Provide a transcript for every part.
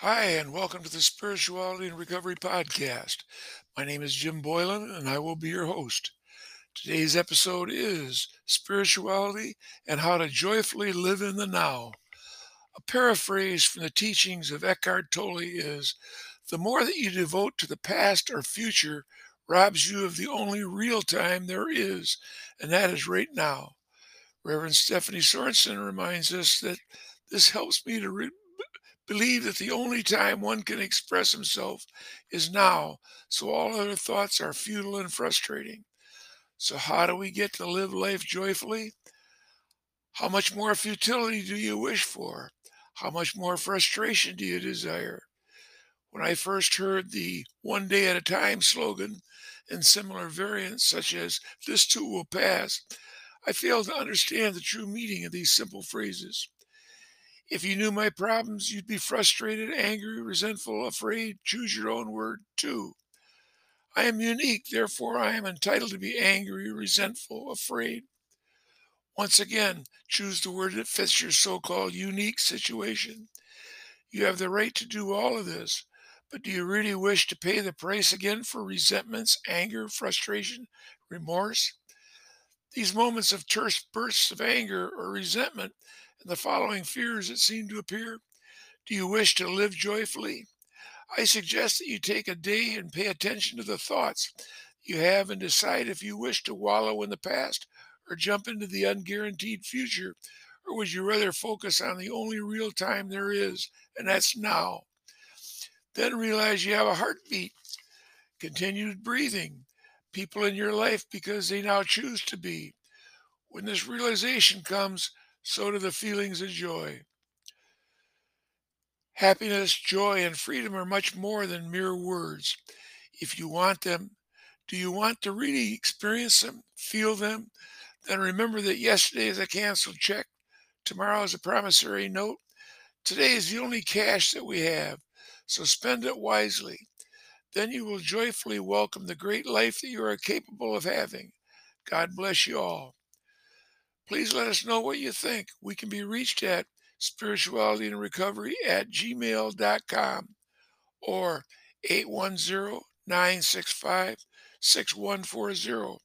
Hi, and welcome to the Spirituality and Recovery Podcast. My name is Jim Boylan, and I will be your host. Today's episode is Spirituality and How to Joyfully Live in the Now. A paraphrase from the teachings of Eckhart Tolle is The more that you devote to the past or future robs you of the only real time there is, and that is right now. Reverend Stephanie Sorensen reminds us that this helps me to re- believe that the only time one can express himself is now, so all other thoughts are futile and frustrating. So, how do we get to live life joyfully? How much more futility do you wish for? How much more frustration do you desire? When I first heard the one day at a time slogan and similar variants such as this too will pass, I failed to understand the true meaning of these simple phrases. If you knew my problems, you'd be frustrated, angry, resentful, afraid. Choose your own word, too. I am unique, therefore, I am entitled to be angry, resentful, afraid. Once again, choose the word that fits your so called unique situation. You have the right to do all of this, but do you really wish to pay the price again for resentments, anger, frustration, remorse? These moments of terse bursts of anger or resentment and the following fears that seem to appear? Do you wish to live joyfully? I suggest that you take a day and pay attention to the thoughts you have and decide if you wish to wallow in the past or jump into the unguaranteed future, or would you rather focus on the only real time there is, and that's now? Then realize you have a heartbeat, continued breathing, people in your life because they now choose to be. When this realization comes, so do the feelings of joy. Happiness, joy, and freedom are much more than mere words. If you want them, do you want to really experience them, feel them? Then remember that yesterday is a canceled check, tomorrow is a promissory note. Today is the only cash that we have, so spend it wisely. Then you will joyfully welcome the great life that you are capable of having. God bless you all. Please let us know what you think. We can be reached at spirituality and recovery at gmail.com or 810 965 6140,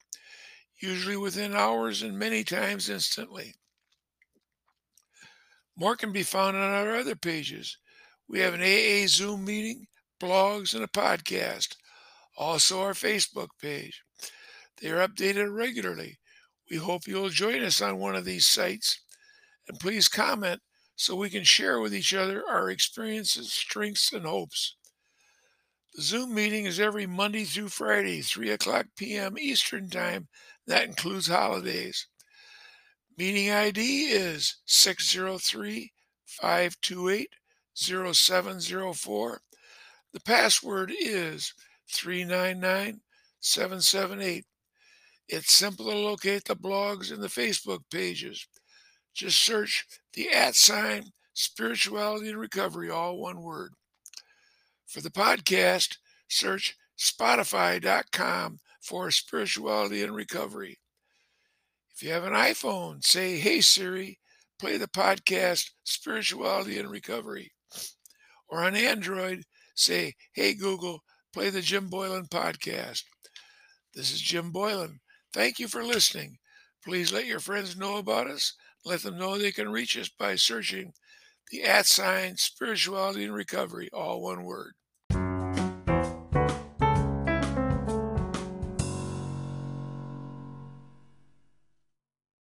usually within hours and many times instantly. More can be found on our other pages. We have an AA Zoom meeting, blogs, and a podcast. Also, our Facebook page. They are updated regularly. We hope you'll join us on one of these sites. And please comment so we can share with each other our experiences, strengths, and hopes. The Zoom meeting is every Monday through Friday, 3 o'clock p.m. Eastern Time. That includes holidays. Meeting ID is 603 528 0704. The password is 399 778. It's simple to locate the blogs and the Facebook pages. Just search the at sign spirituality and recovery, all one word. For the podcast, search spotify.com for spirituality and recovery. If you have an iPhone, say, Hey Siri, play the podcast Spirituality and Recovery. Or on Android, say, Hey Google, play the Jim Boylan podcast. This is Jim Boylan. Thank you for listening. Please let your friends know about us. Let them know they can reach us by searching the at sign spirituality and recovery, all one word.